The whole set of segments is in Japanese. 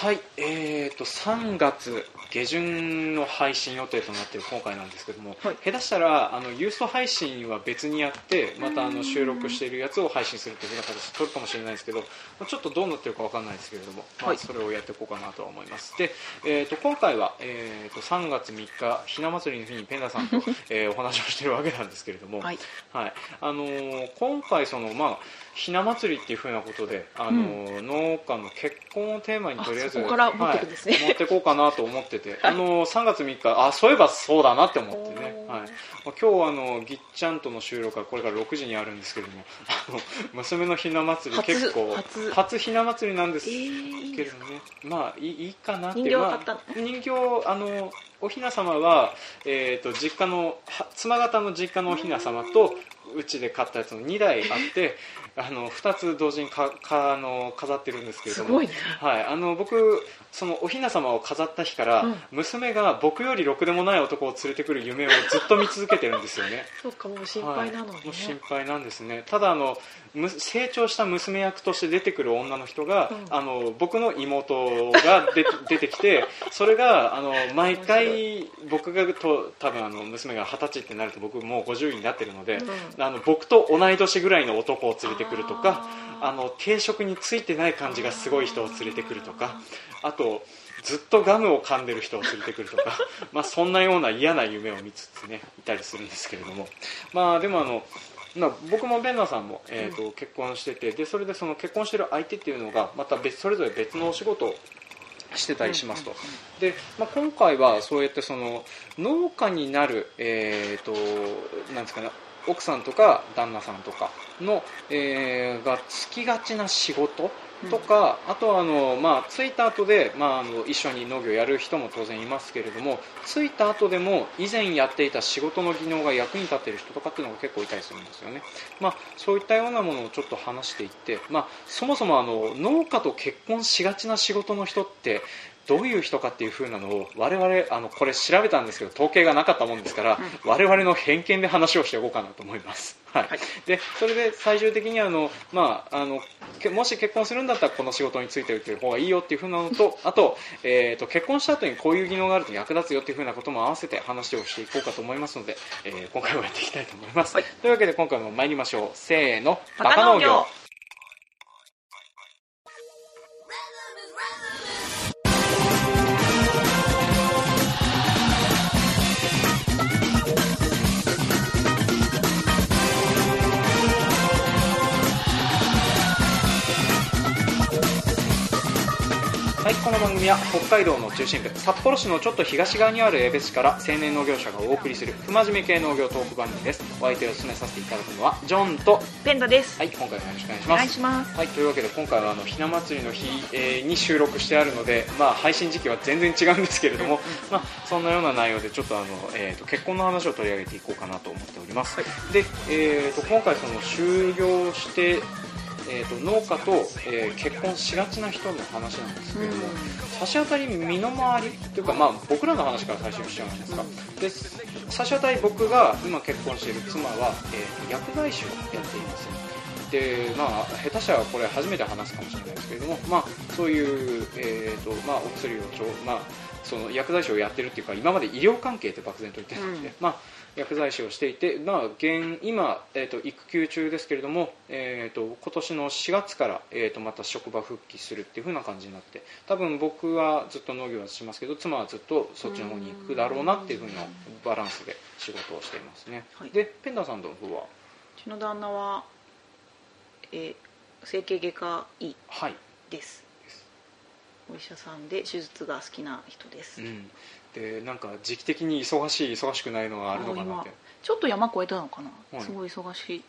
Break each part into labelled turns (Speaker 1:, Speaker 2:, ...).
Speaker 1: はいえーと3月下旬の配信予定となっている今回なんですけども、
Speaker 2: はい。
Speaker 1: 下手したらあのユースト配信は別にやってまたあの収録しているやつを配信するというふうな形で撮るかもしれないですけどまあちょっとどうなってるかわかんないですけれども、まあ、
Speaker 2: はい。
Speaker 1: それをやっていこうかなとは思います。で、えー、と今回は、えー、と3月3日ひな祭りの日にペンダさんと、えーお話をしているわけなんですけれども、
Speaker 2: はい。
Speaker 1: はい。あのー今回その、まあ、ひな祭りっていうふうなことで、あのー農家の結婚をテーマにとり
Speaker 2: そこから持ってくんですね。
Speaker 1: はい。持ってこうかなと思ってて、あのー3月3日あそういえばそうだなって思ってね、はい。まあ、今日あのぎっちゃんとの収録はこれから6時にあるんですけれどもあの娘のひな祭り
Speaker 2: 初
Speaker 1: 結構
Speaker 2: 初。
Speaker 1: ひな祭りなんですけれどね、まあいいいいかなって。
Speaker 2: 人形
Speaker 1: まあ
Speaker 2: 買ったの？
Speaker 1: 人形あのおひな様は、えー、と実家のは妻方の実家のおひな様とうちで買ったやつの2台あってあの2つ同時にかかあの飾ってるんですけれども。
Speaker 2: ね。
Speaker 1: はい、あの僕そのおひな様を飾った日から、
Speaker 2: うん。
Speaker 1: 娘が僕よりろくでもない男を連れてくる夢をずっと見続けてるんですよね。
Speaker 2: そうかもう心配なのね、
Speaker 1: はい。もう心配なんですね。ただあのむ成長した娘役として出てくる女の人が、
Speaker 2: うん。
Speaker 1: あの僕の妹が出て 出てきてそれがあの毎回僕がと多分あの娘が二十歳ってなると僕もう50になってるので、
Speaker 2: うん。
Speaker 1: あの僕と同い年ぐらいの男を連れてくるとか
Speaker 2: あ
Speaker 1: の定職についてない感じがすごい人を連れてくるとかあとずっとガムを噛んでる人を連れてくるとか まあそんなような嫌な夢を見つつねいたりするんですけれども。まあでもあのまあ、僕もベンナーさんも、えーと結婚しててでそれでその結婚してる相手っていうのがまた別それぞれ別のお仕事をしてたりしますと、で、まあ、今回はそうやってその農家になる、えー、となんですかね奥さんとか旦那さんとかの、えーがつきがちな仕事とか、あとはあの、まあ、着いた後で、まあ、あの一緒に農業やる人も当然いますけれども着いた後でも以前やっていた仕事の技能が役に立っている人とかっていうのが結構いたりするんですよね、まあ、そういったようなものをちょっと話していって、まあ、そもそもあの農家と結婚しがちな仕事の人ってどういう人かっていう風なのを我々あのこれ調べたんですけど統計がなかったもんですから、我々の偏見で話をしていこうかなと思います、はい。
Speaker 2: はい。
Speaker 1: でそれで最終的にあの、まあ、あのけもし結婚するんだったらこの仕事についておいてる方がいいよっていう風なのとあと,、えー、と結婚した後にこういう技能があると役立つよっていう風なことも合わせて話をしていこうかと思いますので、えー今回もやっていきたいと思います、
Speaker 2: はい。
Speaker 1: というわけで今回も参りましょう。せーの。
Speaker 2: バカ農業
Speaker 1: この番組は北海道の中心部札幌市のちょっと東側にある江別市から青年農業者がお送りする不真面目系農業トーク番組です。お相手を務めさせていただくのはジョンと
Speaker 2: ペンダです、
Speaker 1: はい今回もよろしくお願いし
Speaker 2: お願い
Speaker 1: ます
Speaker 2: します。
Speaker 1: はい、というわけで今回はあのひな祭りの日、えーに収録してあるので、まあ、配信時期は全然違うんですけれども、まあ、そんなような内容でちょっとあの、えー、と結婚の話を取り上げていこうかなと思っております、
Speaker 2: はい。
Speaker 1: で、えー、と今回その就業して、えー、と農家と、えー結婚しがちな人の話なんですけれども、差し当たり身の回りというか、まあ、僕らの話から最初にしちゃうんですか、で差し当たり僕が今結婚している妻は、えーと薬剤師をやっています。でまあ下手したらこれ初めて話すかもしれないですけれども、まあ、そういう、えーとまあ、お薬をちょ、まあ、その薬剤師をやってるっていうか今まで医療関係って漠然と言ってたので、
Speaker 2: うん。
Speaker 1: まあ、薬剤師をしていて、まあ、現今、えー、と育休中ですけれども、えー、と今年の4月から、えー、とまた職場復帰するっていう風な感じになって多分僕はずっと農業はしますけど妻はずっとそっちの方に行くだろうなっていう風なバランスで仕事をしていますね、
Speaker 2: はい。
Speaker 1: でペンダーさんの方は？
Speaker 2: うちの旦那は、えー整形外科医
Speaker 1: はい。
Speaker 2: です。お医者さんで手術が好きな人です、
Speaker 1: うん、でなんか時期的に忙しい忙しくないのがあるのかな
Speaker 2: 今
Speaker 1: って。
Speaker 2: ちょっと山越えたのかな、
Speaker 1: はい。
Speaker 2: すごい忙しい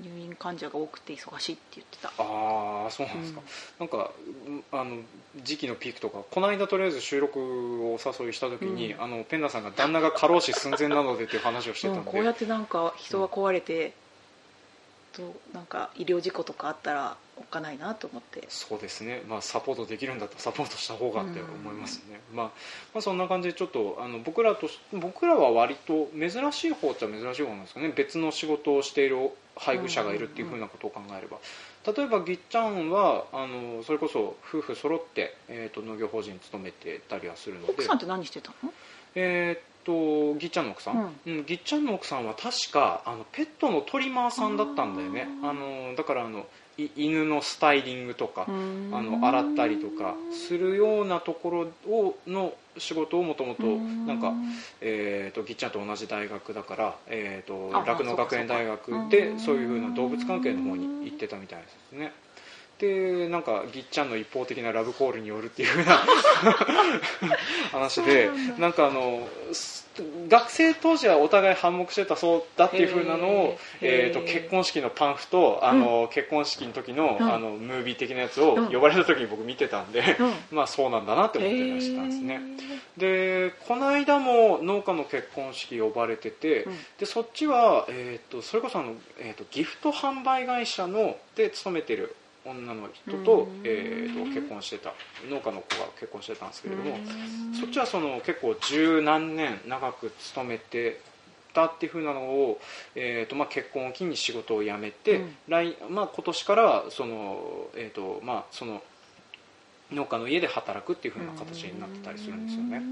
Speaker 2: 入院患者が多くて忙しいって言ってた。
Speaker 1: ああそうなんですか、なんかうんあの時期のピークとかこの間とりあえず収録をお誘いした時に、
Speaker 2: うん。
Speaker 1: あのペンダさんが旦那が過労死寸前なのでっていう話をしてた
Speaker 2: うんん
Speaker 1: で、
Speaker 2: こうやってなんか人が壊れてとなんか医療事故とかあったらおっかないなと思って。
Speaker 1: そうですね、まあ、サポートできるんだったらサポートした方がって思いますね、まあ、まあそんな感じでちょっとあの僕らとし僕らは割と珍しい方っちゃ珍しい方なんですかね。別の仕事をしている配偶者がいるっていうふうなことを考えれば、例えばぎっちゃんはあのそれこそ夫婦揃って、えー、と農業法人に勤めてたりはするので。
Speaker 2: 奥さんって何してたの？
Speaker 1: えーっとぎっちゃんの奥さん、うん。ぎっちゃんの奥さんは確かあのペットのトリマーさんだったんだよね。
Speaker 2: あ
Speaker 1: のだからあのい犬のスタイリングとか、
Speaker 2: あ
Speaker 1: あの洗ったりとかするようなところをの仕事をもともとなんか、えー、とぎっちゃんと同じ大学だから、えー、
Speaker 2: あ
Speaker 1: と酪農学園大学でそういうふうな動物関係の方に行ってたみたいですねでなんかぎっちゃんの一方的なラブコールによるっていうふうな 話で
Speaker 2: なん
Speaker 1: かあのす学生当時はお互い反目してたそうだっていうふうなのを、えー、と結婚式のパンフとあの、結婚式の時の,、
Speaker 2: うん。
Speaker 1: あのムービー的なやつを
Speaker 2: うん。
Speaker 1: 呼ばれた時に僕見てたんで、
Speaker 2: うん。
Speaker 1: まあそうなんだなって思ってらしたんですね。
Speaker 2: へ
Speaker 1: でこの間も農家の結婚式呼ばれてて、
Speaker 2: うん。
Speaker 1: でそっちは、えー、とそれこそあの、えー、とギフト販売会社ので勤めてる女の人と,、
Speaker 2: うん。
Speaker 1: えー、と結婚してた農家の子が結婚してたんですけれども、
Speaker 2: うん。
Speaker 1: そっちはその結構十何年長く勤めてたっていうふうなのを、えーとまあ、結婚を機に仕事を辞めて、
Speaker 2: うん。
Speaker 1: 来まあ、今年からその、えーとまあ、その農家の家で働くっていうふうな形になってたりするんですよね。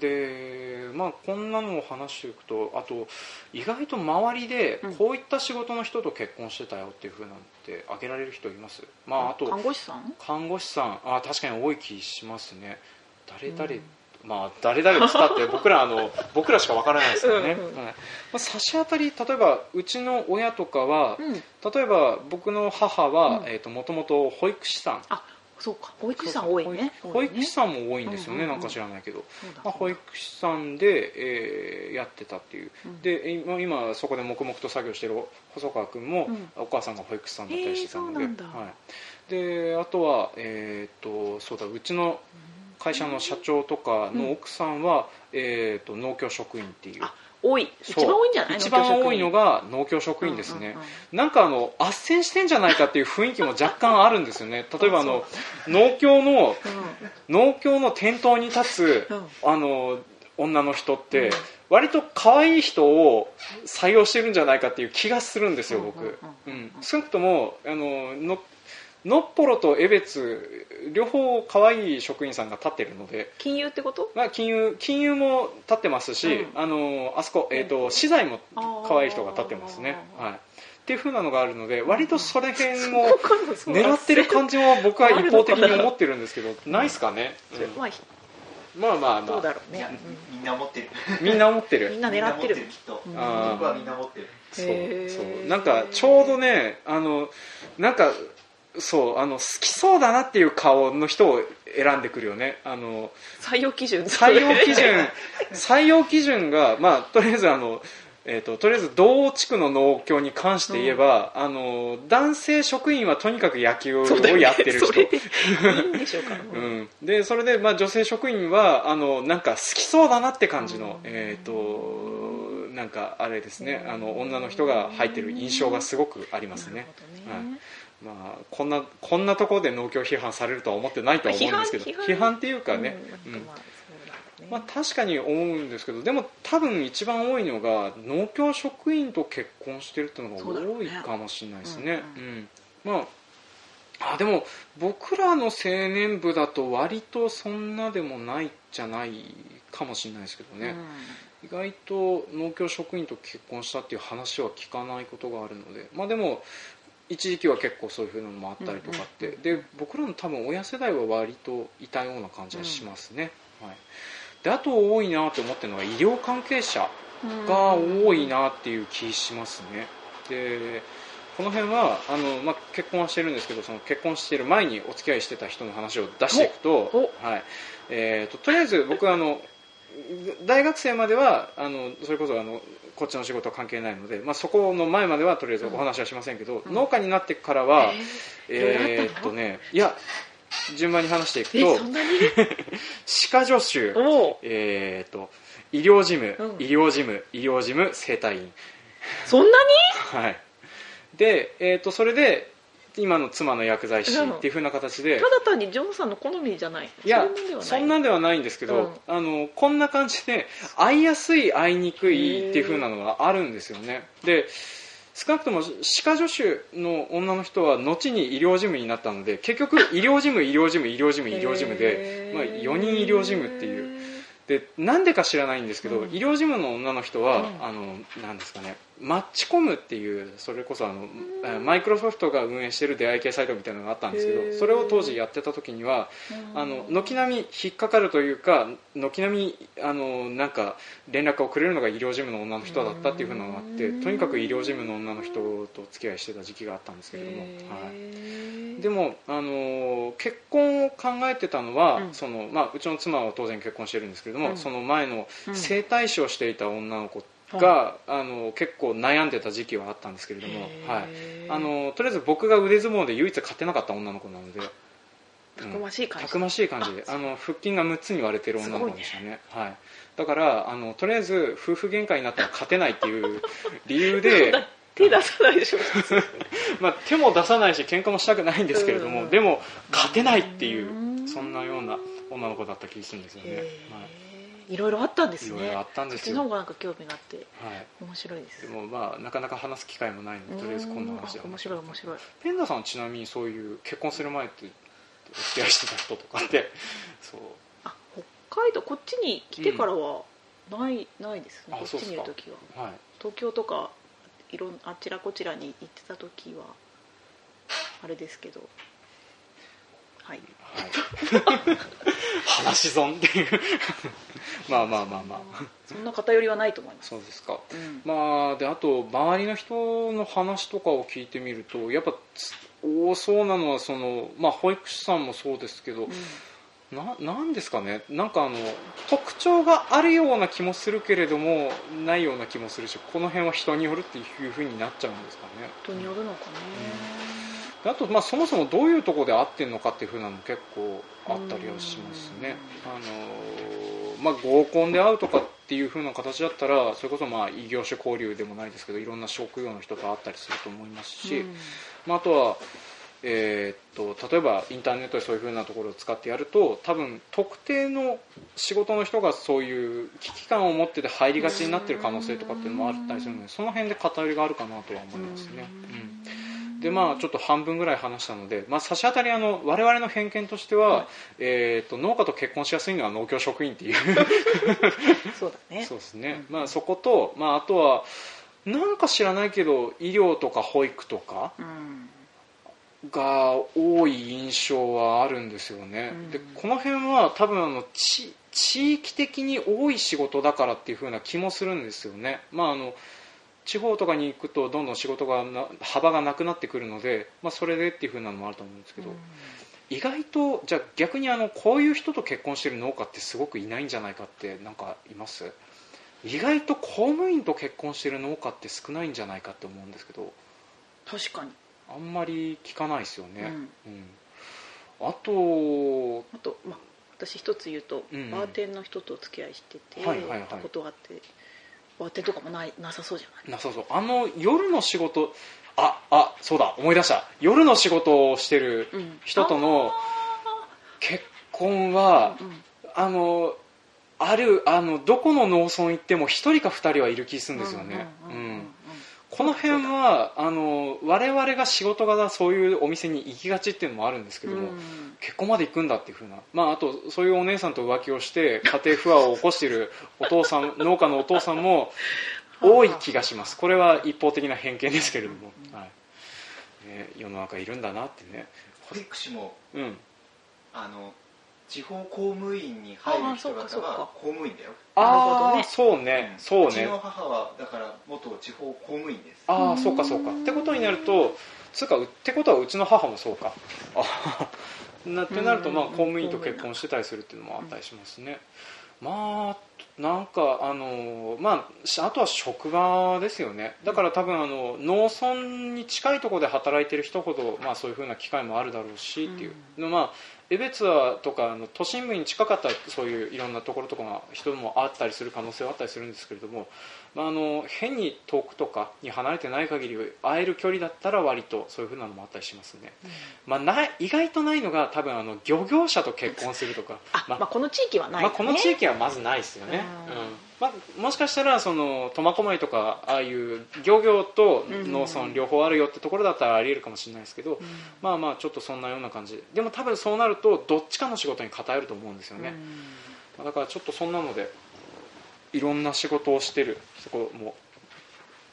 Speaker 1: でまあこんなのを話していくとあと意外と周りで
Speaker 2: うん。
Speaker 1: こういった仕事の人と結婚してたよっていうふうなんて挙げられる人います？まああと
Speaker 2: 看護師さん？
Speaker 1: 看護師さん。あ確かに多い気しますね。誰々、
Speaker 2: うん。
Speaker 1: まあ誰々っつったって 僕らあの僕らしかわからないですからね、
Speaker 2: うんうん。
Speaker 1: はい。まあ、差し当たり例えばうちの親とかは、
Speaker 2: うん。
Speaker 1: 例えば僕の母はもともと保育士さん。
Speaker 2: あそうか保育士さん多いね。
Speaker 1: 保育士さんも多いんですよね、
Speaker 2: うんうんうん。
Speaker 1: なんか知らないけど、まあ、保育士さんで、えーやってたっていう、
Speaker 2: うん。
Speaker 1: で今今そこで黙々と作業してる細川君も、
Speaker 2: うん。
Speaker 1: お母さんが保育士さんだったりしてたので,、はい、であとは、えー、とそうだうちの会社の社長とかの奥さんは、えー、と農協職員っていう。
Speaker 2: あ多い。一番多いんじゃない？
Speaker 1: 一番多いのが農協職員。ですね、
Speaker 2: うんうんうん。
Speaker 1: なんかあの斡旋してんじゃないかっていう雰囲気も若干あるんですよね。例えばあの農協の農協の店頭に立つ、
Speaker 2: うん。
Speaker 1: あの女の人って、
Speaker 2: うん。
Speaker 1: 割と可愛い人を採用してるんじゃないかっていう気がするんですよ僕、
Speaker 2: うんうん
Speaker 1: う
Speaker 2: うん
Speaker 1: ん。少なくともあのののっぽろと江別両方可愛い職員さんが立ってるので、
Speaker 2: 金融ってこと？
Speaker 1: まあ、金融金融も立ってますし、
Speaker 2: うん。
Speaker 1: あのあそこ、えー、と資材も可愛い人が立ってますね、はい、っていう風なのがあるので割とそれ辺も
Speaker 2: そうかもそう
Speaker 1: 狙ってる感じも僕は一方的に思ってるんですけど な？いですかね、
Speaker 2: まあ
Speaker 1: うんまあまあまあ。
Speaker 2: どうだろうね。
Speaker 3: みんな持ってる。
Speaker 1: みんな思ってる。
Speaker 2: みんな狙ってる。
Speaker 3: きっと。僕はみんな持ってる。
Speaker 1: そうそう。なんかちょうどねあのなんかそうあの好きそうだなっていう顔の人を選んでくるよね。あの
Speaker 2: 採用基準。
Speaker 1: 採用基準。採用基準がまあとりあえずあのえー、ととりあえず同地区の農協に関して言えば、あの男性職員はとにかく野球をやってる人。
Speaker 2: う
Speaker 1: ん、でそれで、まあ、女性職員はあのなんか好きそうだなって感じの、
Speaker 2: うん。
Speaker 1: えー、となんかあれですね。あの女の人が入ってる印象がすごくありますね。
Speaker 2: なるほどね
Speaker 1: まあ、こんなこんなところで農協批判されるとは思ってないとは思うんですけど
Speaker 2: 批判
Speaker 1: っていうかね、
Speaker 2: うんまあ
Speaker 1: 確かに思うんですけどでも多分一番多いのが農協職員と結婚してるっていうのが多いかもしれないですね。
Speaker 2: そうだろ
Speaker 1: うん。まああでも僕らの青年部だと割とそんなでもないじゃないかもしれないですけどね、意外と農協職員と結婚したっていう話は聞かないことがあるので。まあでも一時期は結構そういうふうなのもあったりとかって、
Speaker 2: うんうん
Speaker 1: で僕らの多分親世代は割といたような感じはしますね、はい、であと多いなと思ってるのが医療関係者
Speaker 2: うん
Speaker 1: が多いなっていう気しますね。でこの辺はあの、まあ、結婚はしてるんですけどその結婚してる前にお付き合いしてた人の話を出していくと
Speaker 2: お、
Speaker 1: はい。えー、ととりあえず僕はあの大学生まではあのそれこそあのこっちの仕事は関係ないので、まあ、そこの前まではとりあえずお話はしませんけど、
Speaker 2: うん。
Speaker 1: 農家になってからは、
Speaker 2: えー。
Speaker 1: えー
Speaker 2: っ
Speaker 1: とねいや順番に話していく
Speaker 2: え
Speaker 1: と 歯科助手えー、と医療事務、
Speaker 2: うん。
Speaker 1: 医療事務医療事務整体院。
Speaker 2: そんな
Speaker 1: はい。で、えー、とそれで今の妻の薬剤師っていう風な形で
Speaker 2: ただ単にジョンさんの好みじゃない。
Speaker 1: いや
Speaker 2: そんな
Speaker 1: んではないんですけど、あのこんな感じで会いやすい会いにくいっていう風なのがあるんですよね。で少なくとも歯科助手の女の人は後に医療事務になったので結局 医療事務医療事務医療事務医療事務で、まあ、4人医療事務っていう。でなんでか知らないんですけど、
Speaker 2: うん。
Speaker 1: 医療事務の女の人は、
Speaker 2: うん。
Speaker 1: あのなんですかねマッチコムっていうそれこそあの、えーマイクロソフトが運営してる出会い系サイトみたいなのがあったんですけどそれを当時やってた時にはあの軒並み引っかかるというか軒並みあのなんか連絡をくれるのが医療事務の女の人だったっていうふうなのがあって
Speaker 2: うん。
Speaker 1: とにかく医療事務の女の人と付き合いしてた時期があったんですけれども、はい、で
Speaker 2: も
Speaker 1: も、あの結婚を考えてたのは、
Speaker 2: うん。
Speaker 1: そのまあ、うちの妻は当然結婚してるんですけれども、
Speaker 2: うん。
Speaker 1: その前の
Speaker 2: うん。
Speaker 1: 整体師をしていた女の子が、あの結構悩んでた時期はあったんですけれども、はい、あのとりあえず僕が腕相撲で唯一勝てなかった女の子なので。
Speaker 2: たくましい感じ。
Speaker 1: たくましい感じ。であの腹筋が6つに割れてる女の子でしたね。はい、だからあのとりあえず夫婦喧嘩になったら勝てないっていう理由で
Speaker 2: 手出さないでしょ。
Speaker 1: まあ、手も出さないし喧嘩もしたくないんですけれども、
Speaker 2: うん。
Speaker 1: でも勝てないっていう
Speaker 2: うん
Speaker 1: そんなような女の子だった気がするんですよね、はい
Speaker 2: いろいろあったんですね。
Speaker 1: いろいろあったんですよ。
Speaker 2: そっちの方がなんか興味があって
Speaker 1: はい、
Speaker 2: 面白いです。
Speaker 1: でもまあなかなか話す機会もないのでとりあえずこんな話で
Speaker 2: うんあ面白い面白い。
Speaker 1: ペンダさんはちなみにそういう結婚する前ってお付き合いしてた人とかって そう。
Speaker 2: あ北海道こっちに来てからはない、ないですね。
Speaker 1: あ
Speaker 2: こっちにいる時は。
Speaker 1: はい。
Speaker 2: 東京とかいろんあちらこちらに行ってた時はあれですけど。はい。
Speaker 1: はい、話損っていうまあまあまあまあ。
Speaker 2: そんな偏りはないと思います、
Speaker 1: そうですか。
Speaker 2: うん。
Speaker 1: まあであと周りの人の話とかを聞いてみるとやっぱつ多そうなのはその、まあ、保育士さんもそうですけど、ななんですかね。なんかあの特徴があるような気もするけれどもないような気もするしこの辺は人によるっていうふうになっちゃうんですかね。
Speaker 2: 人によるのかね、
Speaker 1: であと、まあ、そもそもどういうところで合ってるのかっていうふうなのも結構あったりはしますね。あの、まあ、合コンで会うとかっていうふうな形だったらそれこそまあ異業種交流でもないですけどいろんな職業の人と会ったりすると思いますし、
Speaker 2: うん。
Speaker 1: まあ、あとは、えーっと例えばインターネットでそういうふうなところを使ってやると多分特定の仕事の人がそういう危機感を持ってて入りがちになってる可能性とかっていうのもあったりするのでその辺で偏りがあるかなとは思いますね。うんでまあちょっと半分ぐらい話したので、まあ、差し当たりあの我々の偏見としては、
Speaker 2: はい。
Speaker 1: えー、と農家と結婚しやすいのは農協職員っていう。
Speaker 2: そうだね。
Speaker 1: そうですね、
Speaker 2: うん。
Speaker 1: まあ、そこと、まあ、あとはなんか知らないけど医療とか保育とか
Speaker 2: うん。
Speaker 1: が多い印象はあるんですよね、
Speaker 2: うん。
Speaker 1: でこの辺は多分あの地地域的に多い仕事だからっていう風な気もするんですよね、まあ、あの地方とかに行くとどんどん仕事がな幅がなくなってくるので、まあ、それでっていう風なのもあると思うんですけど、意外とじゃあ逆にあのこういう人と結婚してる農家ってすごくいないんじゃないかってなんかいます？意外と公務員と結婚してる農家って少ないんじゃないかって思うんですけど。
Speaker 2: 確かに、
Speaker 1: あんまり聞かないですよね、
Speaker 2: うん。
Speaker 1: うん。あと
Speaker 2: あと、まあ、私一つ言うと、
Speaker 1: うん。うん
Speaker 2: バーテンの人とお付き合いしてて、
Speaker 1: はいはいはい。
Speaker 2: ことがあってバーテンとかもないなさそうじゃない？
Speaker 1: なさそう。あの夜の仕事ああそうだ思い出した。夜の仕事をしてる
Speaker 2: うん。
Speaker 1: 人との結婚は
Speaker 2: うんうん。
Speaker 1: あのあるあのどこの農村行っても1人か2人はいる気するんですよね。
Speaker 2: うんうんうんうん。
Speaker 1: うんこの辺はあの我々が仕事柄そういうお店に行きがちっていうのもあるんですけども、
Speaker 2: うん。
Speaker 1: 結婚まで行くんだっていうふうな、まあ、あとそういうお姉さんと浮気をして家庭不和を起こしているお父さん 農家のお父さんも多い気がします。これは一方的な偏見ですけれども、はい。ね、世の中いるんだなってね。
Speaker 3: 保育士も
Speaker 1: うん。
Speaker 3: あの地方公務員に入る人
Speaker 2: ああそうかそうか。
Speaker 3: 方は公務員だよ。
Speaker 2: なるほ
Speaker 1: ああ、
Speaker 2: どね。
Speaker 1: そうね。そう
Speaker 3: うち
Speaker 1: ね
Speaker 3: の母はだから元地方公務員です。
Speaker 1: ああそうかそうか。ってことになるとつうかうってことはうちの母もそうか。あなってなると、まあ、
Speaker 2: うん
Speaker 1: 公務員と結婚してたりするっていうのもあったりしますね、まああなんかあのまあしあとは職場ですよね。だから多分あの農村に近いところで働いてる人ほど、まあ、そういうふうな機会もあるだろうしっていう、まあ江別はとかあの都心部に近かったらそういういろんなところとかが人もあったりする可能性はあったりするんですけれども、まあ、あの変に遠くとかに離れてない限り会える距離だったら割とそういうふうなのもあったりしますね、まあ、ない意外とないのが多分あの漁業者と結婚するとか。
Speaker 2: あ、まあ、この地域はない、
Speaker 1: まあ、この地域はまずないですよね、
Speaker 2: うん。
Speaker 1: うんまあ、もしかしたらその苫小牧とかああいう漁業と農村両方あるよってところだったらありえるかもしれないですけど、まあまあちょっとそんなような感じ。ででも多分そうなるとどっちかの仕事に偏ると思うんですよね、まあだからちょっとそんなのでいろんな仕事をしてる人も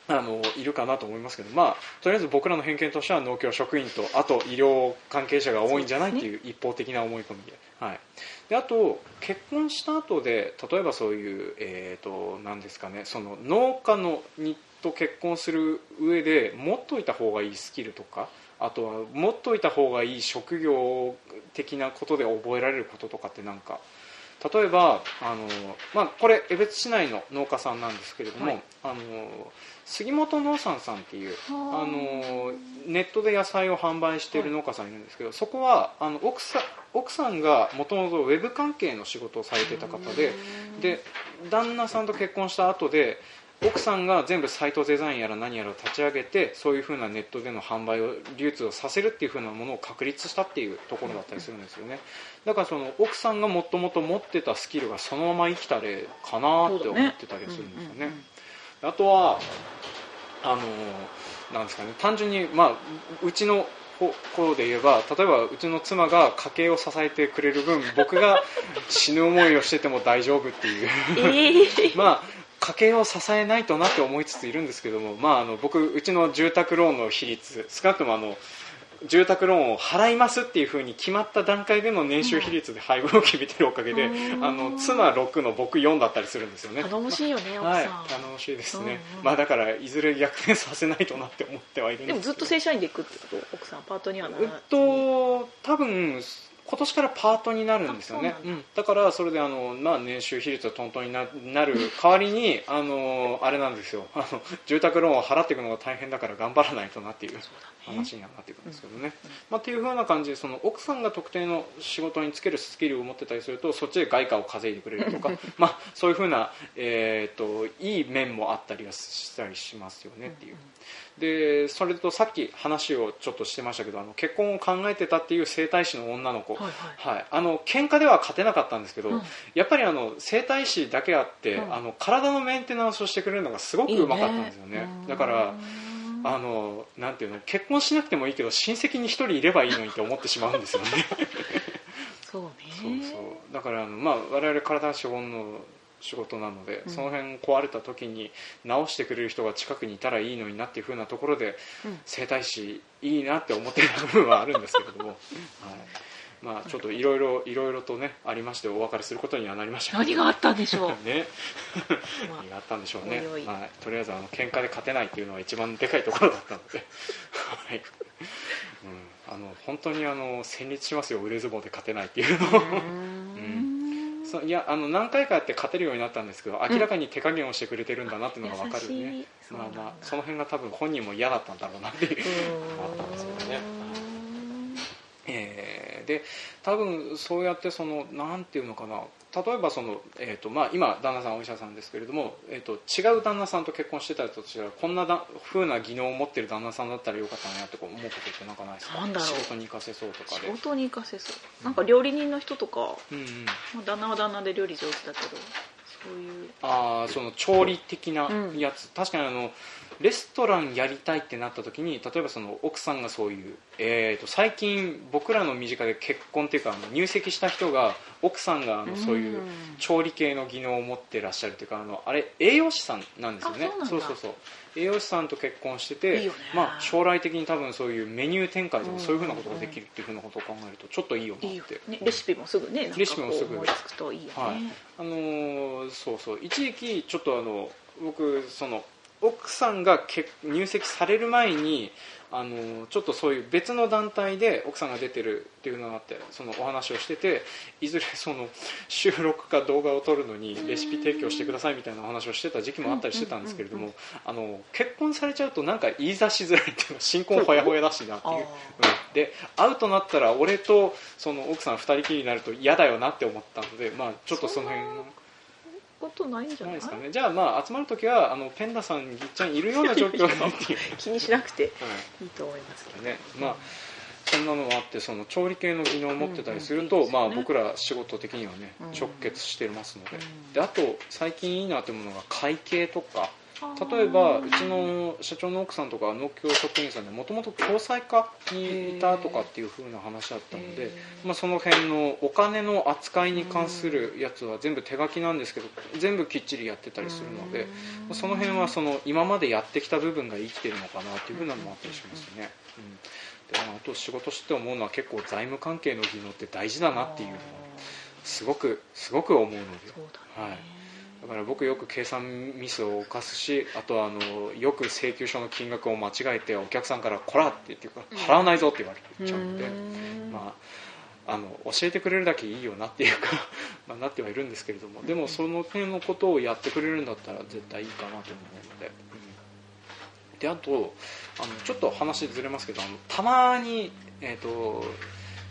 Speaker 1: あのいるかなと思いますけど、まあ、とりあえず僕らの偏見としては農協職員とあと医療関係者が多いんじゃないっていう一方的な思い込みで,、はい、であと結婚した後で例えばそういう、えー、となんですかねその農家のにと結婚する上で持っといた方がいいスキルとかあとは持っといた方がいい職業的なことで覚えられることとかってなんか例えばあの、まあ、これ江別市内の農家さんなんですけれども、
Speaker 2: はい。
Speaker 1: あの杉本農産さんっていう
Speaker 2: はあ。
Speaker 1: あのネットで野菜を販売している農家さんいるんですけど、そこはあの奥さん奥さんがもともとウェブ関係の仕事をされてた方でで旦那さんと結婚した後で奥さんが全部サイトデザインやら何やらを立ち上げてそういうふうなネットでの販売を流通をさせるっていうふうなものを確立したっていうところだったりするんですよね。だからその奥さんがもともと持ってたスキルがそのまま生きた例かなって思ってたりはするんですよね。あとはあのなんですかね。単純に、まあ、うちの方方で言えば例えばうちの妻が家計を支えてくれる分僕が死ぬ思いをしてても大丈夫っていう。
Speaker 2: ええ
Speaker 1: まあ家計を支えないとなって思いつついるんですけども、まあ、あの僕うちの住宅ローンの比率少なくともあの住宅ローンを払いますっていうふうに決まった段階での年収比率で 配分を決めてるおかげで、
Speaker 2: うん。
Speaker 1: あの妻6の僕4だったりするんですよね。
Speaker 2: 頼もしいよね奥
Speaker 1: はい。
Speaker 2: さん、
Speaker 1: 頼もしいですね、
Speaker 2: うんうん。
Speaker 1: まあ、だからいずれ逆転させないとなって思ってはいるん
Speaker 2: でも
Speaker 1: ですけど。
Speaker 2: ずっと正社員で行くってこと？奥さんパートにはなら
Speaker 1: えっ
Speaker 2: ない
Speaker 1: と多分今年からパートになるんですよね。
Speaker 2: うなん
Speaker 1: うん、だからそれであの、まあ、年収比率がトントンにななる代わりにあのあれなんですよ。あの住宅ローンを払っていくのが大変だから頑張らないとなっていう話にはなってくるんですけどね、まあ、っていう風な感じでその奥さんが特定の仕事につけるスキルを持ってたりするとそっちで外貨を稼いでくれるとか まあそういう風な、えー、といい面もあったりはしたりしますよねっていう。でそれとさっき話をちょっとしてましたけどあの結婚を考えてたっていう整体師の女の子、
Speaker 2: はい
Speaker 1: はい、あの喧嘩では勝てなかったんですけど、
Speaker 2: うん。
Speaker 1: やっぱりあの整体師だけあって、
Speaker 2: うん。
Speaker 1: あの体のメンテナンスをしてくれるのがすごくうまかったんですよね。
Speaker 2: いい
Speaker 1: だから
Speaker 2: うん
Speaker 1: あのなんていうの結婚しなくてもいいけど親戚に一人いればいいのにって思ってしまうんですよね。
Speaker 2: そうね。
Speaker 1: そうそう。だからあの、まあ、我々体資本の仕事なので、
Speaker 2: うん。
Speaker 1: その辺壊れた時に直してくれる人が近くにいたらいいのになっていう風なところで、
Speaker 2: うん。
Speaker 1: 整体師いいなって思ってる部分はあるんですけれども、はい。まあ、ちょっといろいろいろいろとねありましてお別れすることにはなりました
Speaker 2: 何があったんでしょう。
Speaker 1: ね。
Speaker 2: ま
Speaker 1: 何があったんでしょうね。
Speaker 2: おいおい。
Speaker 1: はい、とりあえずあの喧嘩で勝てないっていうのは一番でかいところだったので、はい。うん、あの本当にあの戦慄しますよ。腕相撲で勝てないっていうのをそういやあの何回かやって勝てるようになったんですけど明らかに手加減をしてくれてるんだなっていうのが分かるね。
Speaker 2: うなんだ
Speaker 1: まあまあその辺が多分本人も嫌だったんだろうなっていう。
Speaker 2: う
Speaker 1: のがあったん。ですけどね、えーで多分そうやってそのなんていうのかな例えばその、えーとまあ、今旦那さんはお医者さんですけれども、えー、と違う旦那さんと結婚してたりとしたらこんなだ風な技能を持ってる旦那さんだったらよかったなってこう思うことってなんかないですか？
Speaker 2: なんだろう。
Speaker 1: 仕事に活かせそうとかで。
Speaker 2: 仕事に活かせそう。なんか料理人の人とか、
Speaker 1: うんうん。
Speaker 2: まあ、旦那は旦那で料理上手だけどそういう。
Speaker 1: あーその調理的なやつ、確かにあのレストランやりたいってなった時に例えばその奥さんがそういう、えー、と最近僕らの身近で結婚っていうかあの入籍した人が奥さんがあのそういう
Speaker 2: うん
Speaker 1: 調理系の技能を持ってらっしゃるというかあのあれ栄養士さんなんですよね。
Speaker 2: あそう
Speaker 1: そうそう栄養士さんと結婚しててまあ、将来的に多分そういうメニュー展開と
Speaker 2: うん。
Speaker 1: かそういうふうなことができるっていうふうなことを考えるとちょっといいよなって。
Speaker 2: いいよ、ね、レシピもすぐね
Speaker 1: レシピもすぐ。
Speaker 2: 思いつくといいよね、
Speaker 1: はい。あのーそうそう。一時期ちょっとあの僕その奥さんが結入籍される前にあのちょっとそういう別の団体で奥さんが出てるっていうのがあってそのお話をしてていずれその収録か動画を撮るのにレシピ提供してくださいみたいなお話をしてた時期もあったりしてたんですけれどもあの結婚されちゃうとなんか言い出しづらいっていうのは新婚ほやほやだしなっていう、うん、で会うとなったら俺とその奥さん2人きりになると嫌だよなって思ったので、まあ、ちょっとその辺の。
Speaker 2: ことないんじゃない？
Speaker 1: ですかね。じゃあまあ集まる時はあのペンダさんぎっちゃんいるような状況でっていう
Speaker 2: 気にしなくてい。いと思いますけど。
Speaker 1: ね、まあそんなのがあってその調理系の技能を持ってたりすると、まあ、僕ら仕事的にはね、直結してますので,、であと最近いいなと思うのが会計とか例えばうちの社長の奥さんとか農協職員さんでもともと共済課にいたとかっていう風な話だったので、まあ、その辺のお金の扱いに関するやつは全部手書きなんですけど全部きっちりやってたりするのでその辺はその今までやってきた部分が生きてるのかなっていう風なのもあったりしますね。うん。であと仕事して思うのは結構財務関係の技能って大事だなっていうのをすごくすごく思うので、はい、だから僕よく計算ミスを犯すしあとはあのよく請求書の金額を間違えてお客さんから「こら!」って言って払わないぞって言われちゃうので、まあ、あの教えてくれるだけいいよなっていうか まあなってはいるんですけれどもでもその点のことをやってくれるんだったら絶対いいかなと思うので。うん、であとあのちょっと話ずれますけどあのたまに、えーと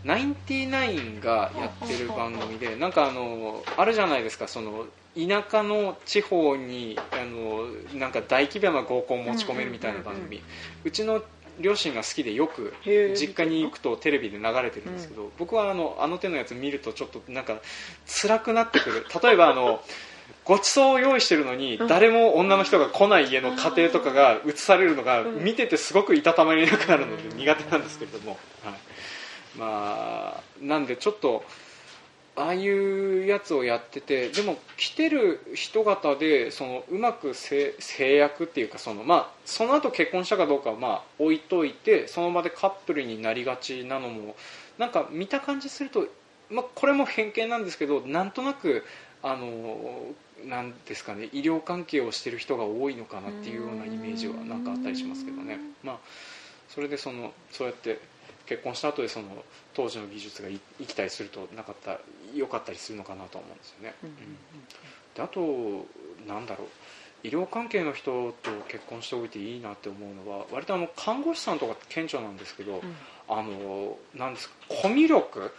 Speaker 1: ナインティナインがやってる番組でなんかあのあるじゃないですかその田舎の地方にあのなんか大規模な合コンを持ち込めるみたいな番組、うちの両親が好きでよく実家に行くとテレビで流れてるんですけど、僕はあのあの手のやつ見るとちょっとなんか辛くなってくる。例えばあのごちそうを用意してるのに誰も女の人が来ない家の家庭とかが映されるのが見ててすごくいたたまれなくなるので苦手なんですけれども、はい、まあなんでちょっとああいうやつをやっててでも来てる人方でそのうまく制約っていうかその、まあ、その後結婚したかどうかはまあ置いといてその場でカップルになりがちなのもなんか見た感じすると、まあ、これも偏見なんですけどなんとなくあのなんですかね医療関係をしてる人が多いのかなっていうようなイメージはなんかあったりしますけどね。まあそれでそのそうやって結婚した後でその当時の技術が生きたりするとなかった良かったりするのかなと思うんですよね、うん、であとなんだろう。医療関係の人と結婚しておいていいなって思うのは割とあの看護師さんとか顕著なんですけど、うん、あのなんですかコミュ力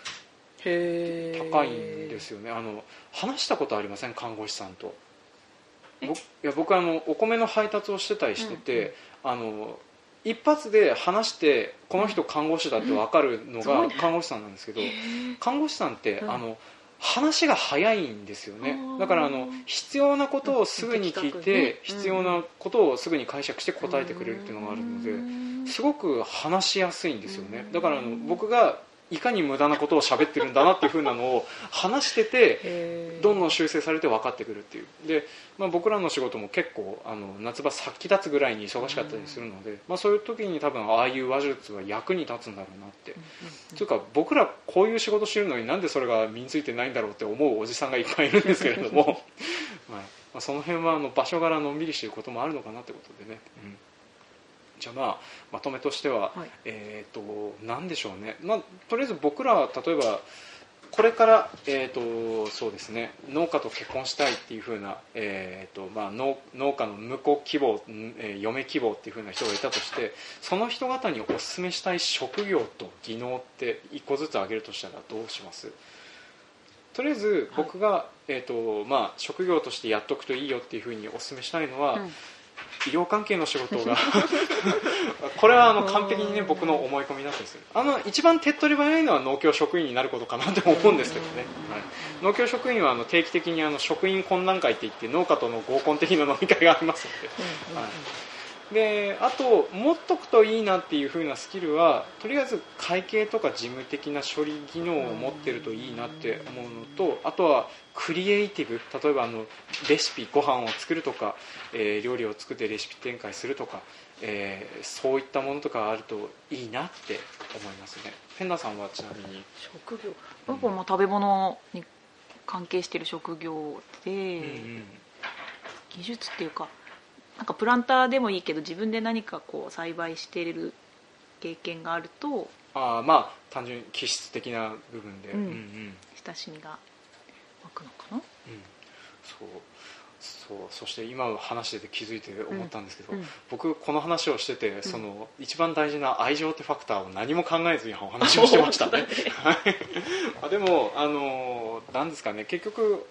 Speaker 1: 高いんですよね。あの話したことありません？看護師さんと。僕いや僕あのお米の配達をしてたりしてて、うんうん、あの一発で話してこの人看護師だって分かるのが看護師さんなんですけど、看護師さんって、あの話が早いんですよね。だからあの必要なことをすぐに聞いて、必要なことをすぐに解釈して答えてくれるっていうのがあるのですごく話しやすいん。ですよねだからあの僕がいかに無駄なことを喋ってるんだなっていうふうなのを話しててどんどん修正されて分かってくるっていう。で、まあ、僕らの仕事も結構あの夏場先立つぐらいに忙しかったりするので、まあ、そういう時に多分ああいう話術が役に立つんだろうなって、というか僕らこういう仕事してるのになんでそれが身についてないんだろうって思うおじさんがいっぱいいるんですけれども、まあ、その辺はあの場所柄のんびりしてることもあるのかなってことでね。うんじゃあまあまとめとしては、はい、えっ、ー、と何でしょうね、まあ、とりあえず僕らは例えばこれから、えーとそうですね、農家と結婚したいっていうふうな、えーとまあ、農農家の婿希望、えー、嫁希望っていうふうな人がいたとしてその人方にお勧めしたい職業と技能って一個ずつ挙げるとしたらどうします？とりあえず僕が、はい、えーとまあ、職業としてやっとくといいよっていうふうにお勧めしたいのは、うん医療関係の仕事が これはあの完璧にね 僕の思い込みだったりする。あの一番手っ取り早いのは農協職員になることかなと思うんですけどね、はい、農協職員はあの定期的にあの職員懇談会っていって農家との合コン的な飲み会がありますので、はいであと持っとくといいなっていう風なスキルはとりあえず会計とか事務的な処理技能を持ってるといいなって思うのとあとはクリエイティブ例えばあのレシピご飯を作るとか、えー、料理を作ってレシピ展開するとか、えー、そういったものとかあるといいなって思いますね。ペンダさんはちなみに。
Speaker 2: 職業。僕も食べ物に関係してる職業で、うんうん、技術っていうかなんかプランターでもいいけど自分で何かこう栽培している経験があると
Speaker 1: ああまあ単純に気質的な部分で、
Speaker 2: うん。
Speaker 1: うんうん。
Speaker 2: 親しみが湧くのかな？
Speaker 1: うん。そう。そう。そして今話してて気づいて思ったんですけど、
Speaker 2: うん。うん
Speaker 1: 僕この話をしてて、その一番大事な愛情ってファクターを何も考えずにお話をしてました ね。はい。あでもあのなんですかね。結局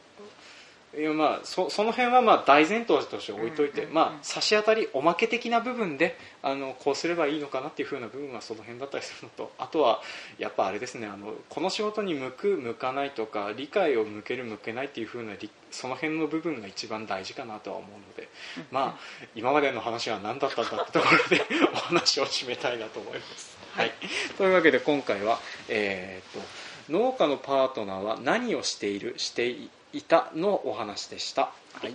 Speaker 1: いやまあそその辺はまあ大前提として置いといて、まあ、差し当たりおまけ的な部分であのこうすればいいのかなっていう風な部分はその辺だったりするのとあとはやっぱあれですねあのこの仕事に向く向かないとか理解を向ける向けないっていう風なりその辺の部分が一番大事かなとは思うので、まあ今までの話は何だったんだってところで お話を締めたいなと思います。はい、というわけで今回は、えー、と農家のパートナーは何をしているしていたのお話でした。はい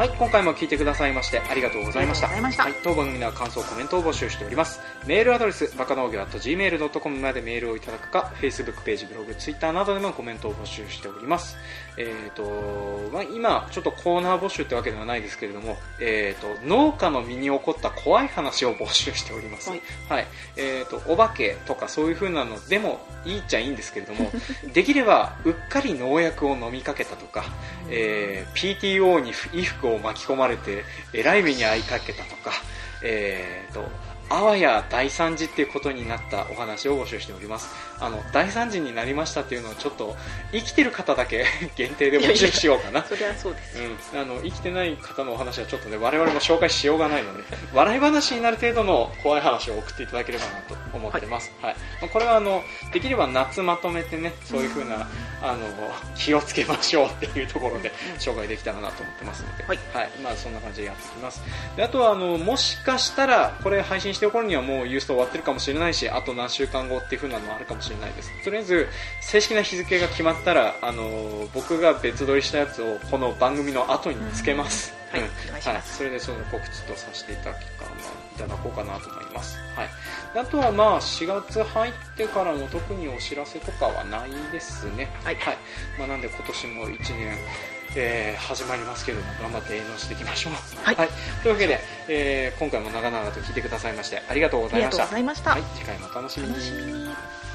Speaker 1: はい、今回も聞いてくださいましてありがとうございました。
Speaker 2: いました
Speaker 1: はい、当番組では感想、コメントを募集しております。メールアドレス、バカ農業 .gmail.com までメールをいただくか、Facebook ページ、ブログ、Twitter などでもコメントを募集しております。えーとまあ、今、ちょっとコーナー募集ってわけではないですけれども、えー、と農家の身に起こった怖い話を募集しております。
Speaker 2: はい
Speaker 1: はいえー、とお化けとかそういう風なのでもいいっちゃいいんですけれども できればうっかり農薬を飲みかけたとか、えー PTO に衣服を巻き込まれてえらい目に遭いかけたとか、えー、とあわや大惨事っていうことになったお話を募集しております。あの大惨事になりましたっていうのをちょっと生きてる方だけ 限定で募集しようかな。
Speaker 2: それはそうです、
Speaker 1: うん、あの生きてない方のお話はちょっとね我々も紹介しようがないので笑い話になる程度の怖い話を送っていただければなと思ってます、はい。まあこれはあのできれば夏まとめてねそういう風なあの気をつけましょうっていうところで
Speaker 2: うん。
Speaker 1: 紹介できたらなと思ってますので、
Speaker 2: はい。
Speaker 1: まあ、そんな感じでやっていきます。であとはあのもしかしたらこれ配信してる頃にはもうユースト終わってるかもしれないしあと何週間後っていう風なのもあるかもしれないです。とりあえず正式な日付が決まったらあの僕が別撮りしたやつをこの番組の後につけます、
Speaker 2: はい。
Speaker 1: うん。
Speaker 2: お願いします。
Speaker 1: それでその告知とさせていただきかいただこうかなと思います、はい、であとはまあ4月入ってからも特にお知らせとかはないですね。
Speaker 2: はい。
Speaker 1: まあ、なんで今年も1年えー始まりますけども頑張って営農していきましょう、
Speaker 2: はい。
Speaker 1: というわけで、えー今回も長々と聞いてくださいましてありがとうご
Speaker 2: ありがとう
Speaker 1: ざいました
Speaker 2: ございました、
Speaker 1: はい、次回もお楽しみに。
Speaker 2: 楽しみ。に